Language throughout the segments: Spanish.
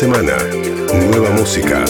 Semana, nueva música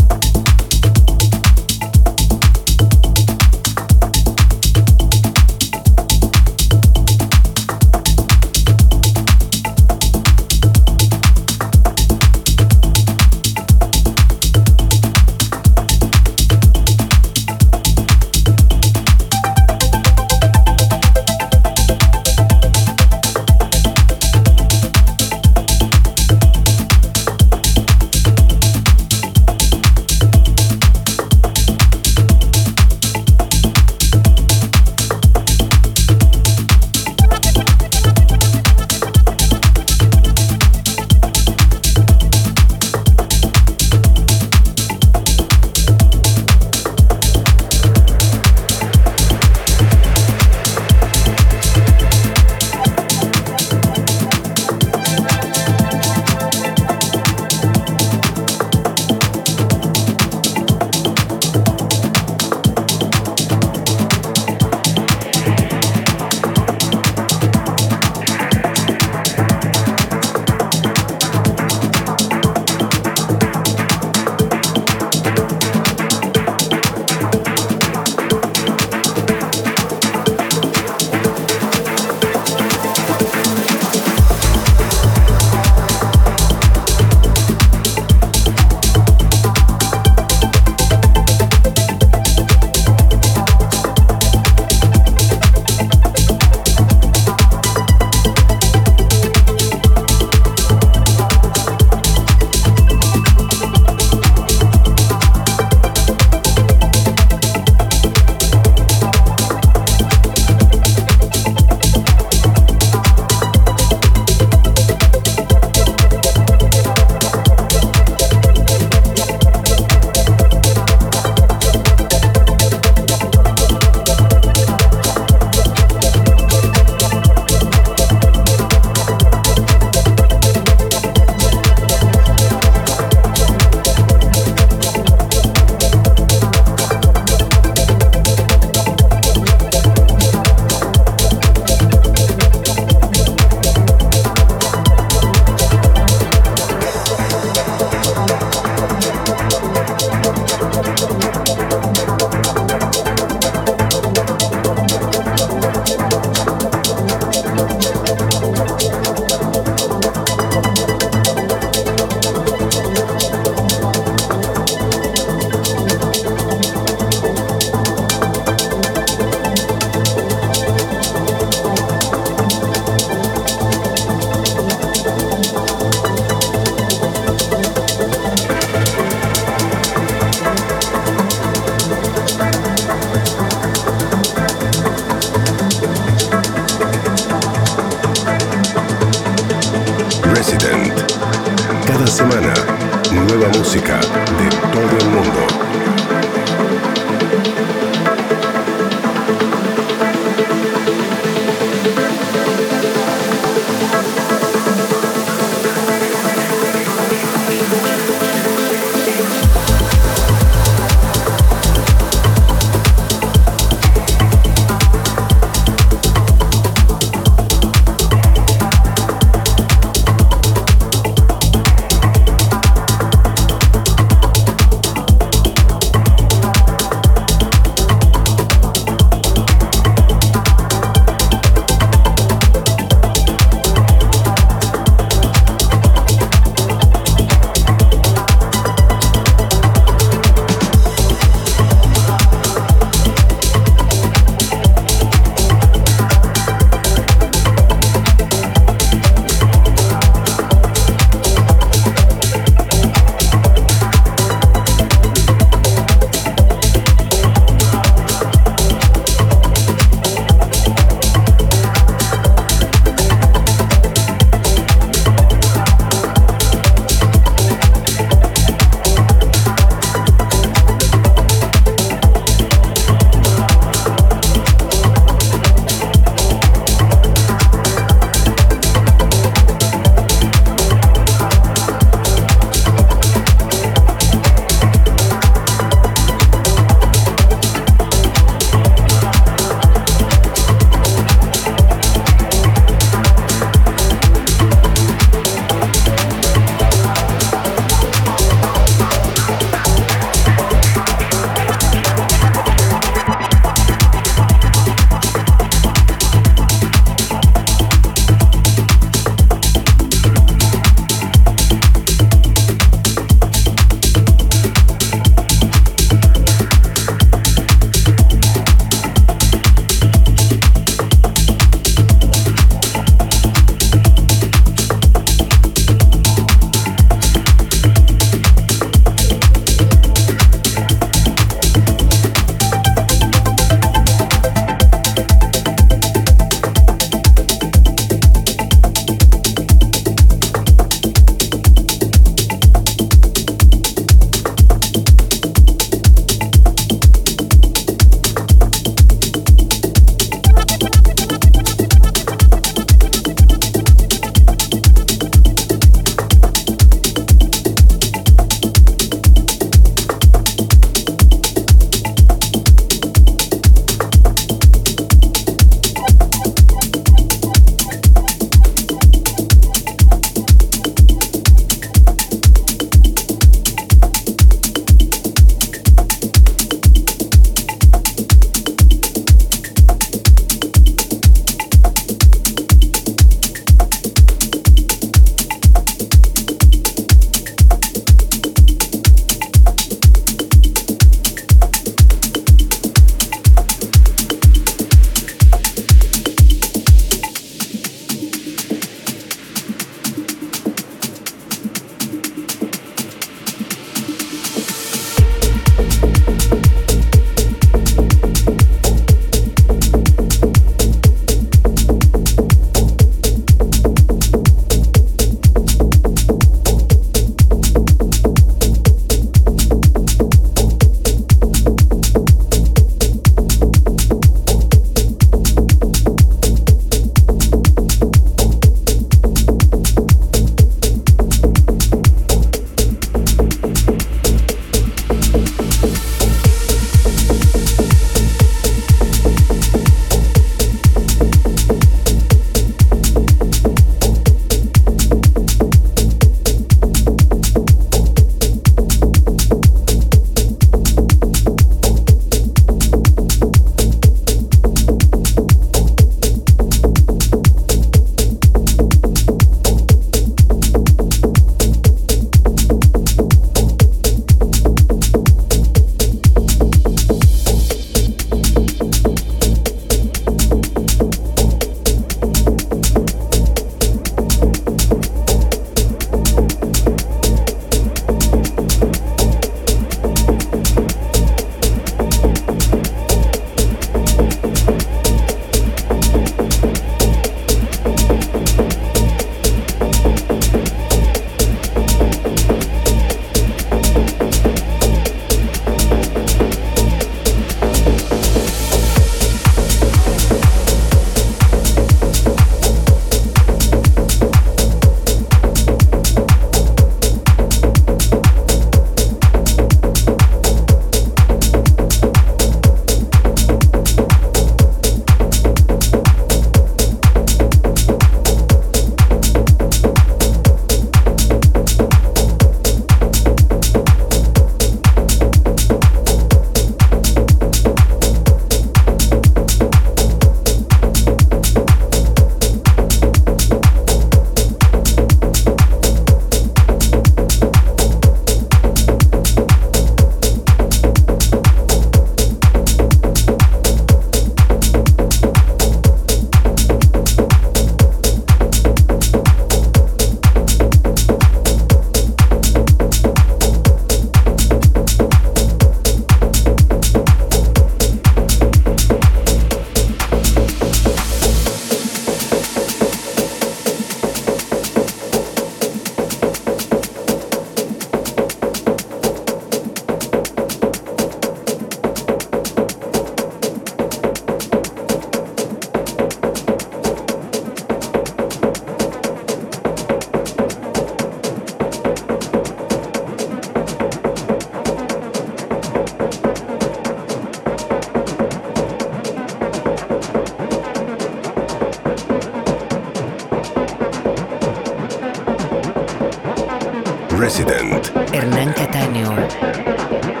Resident. Hernán Cataño.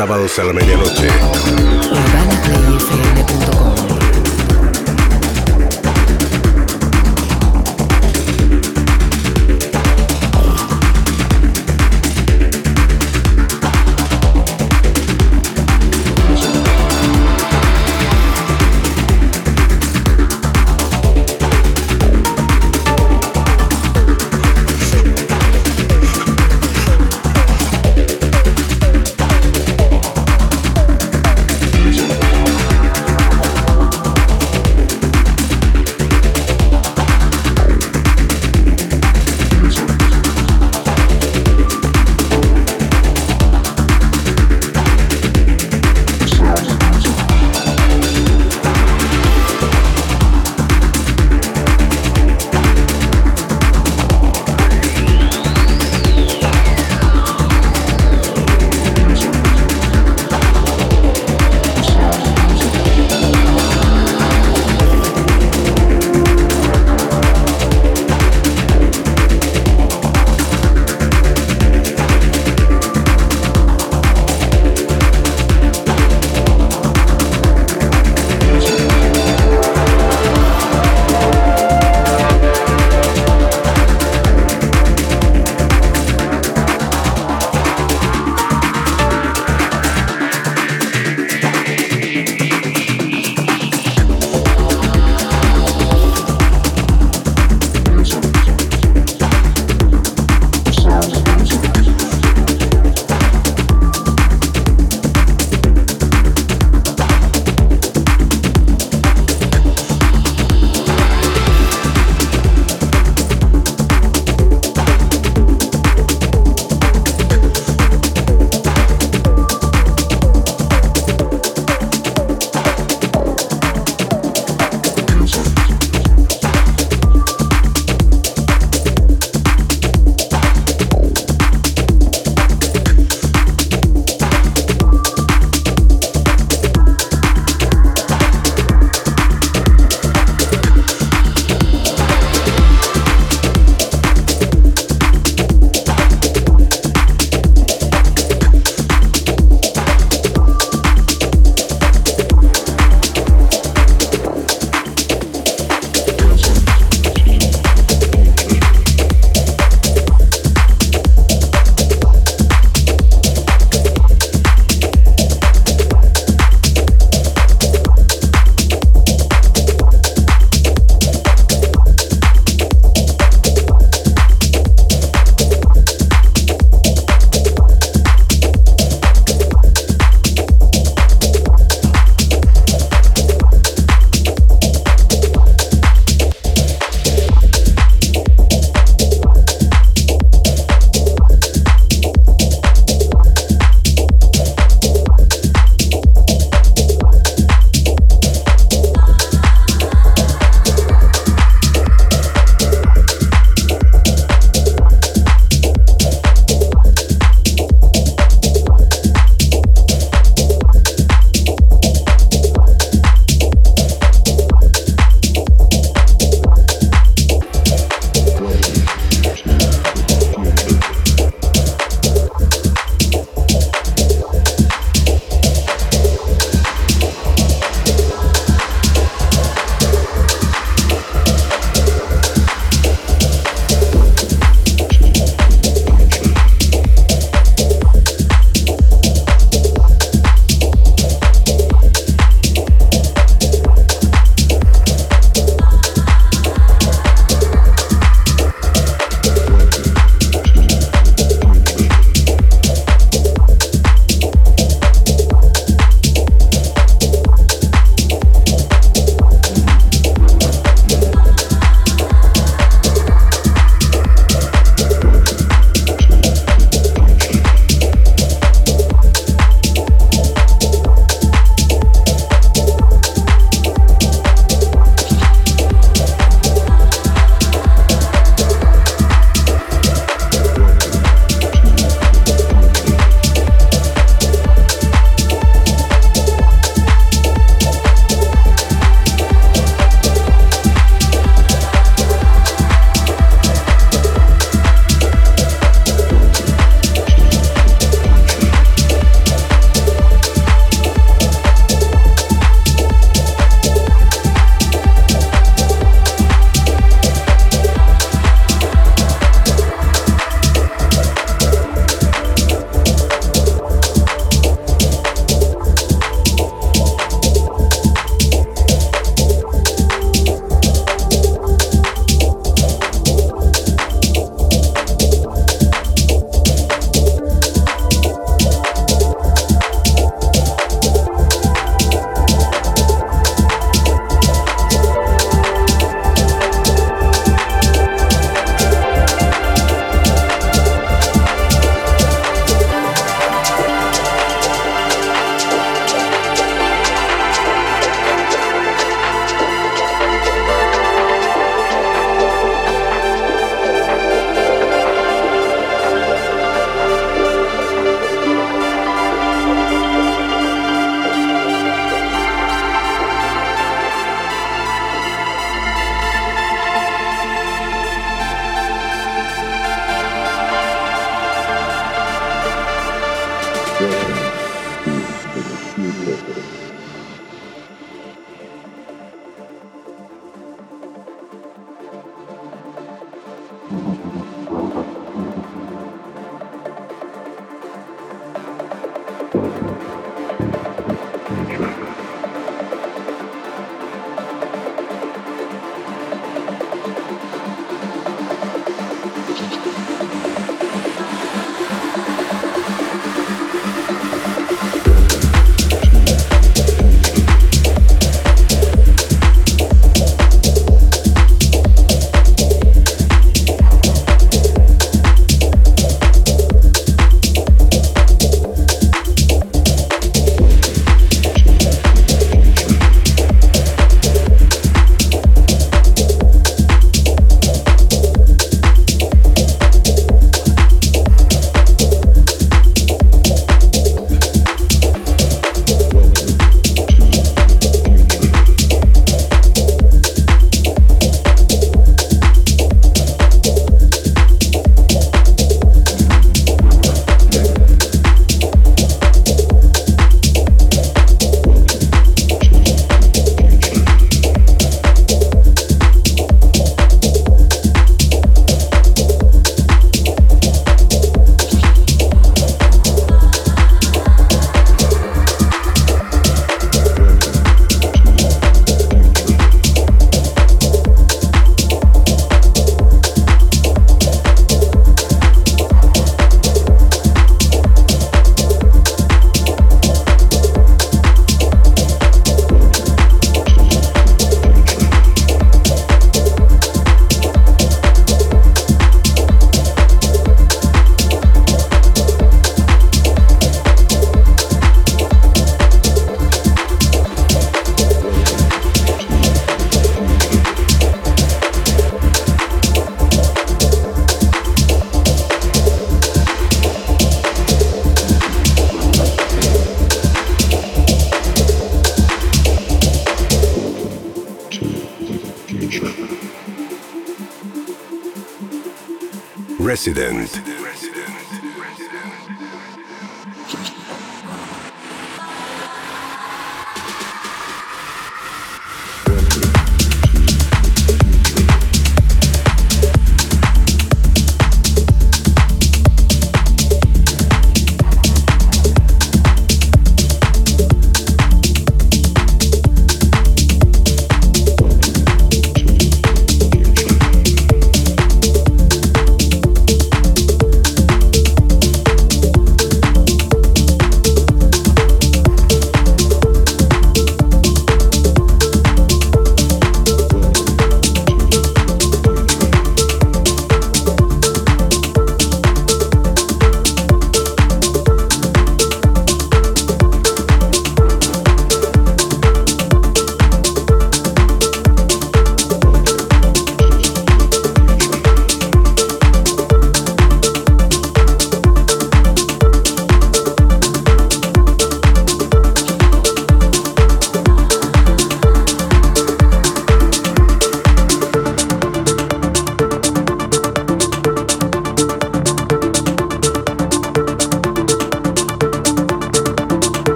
Sábados a la medianoche.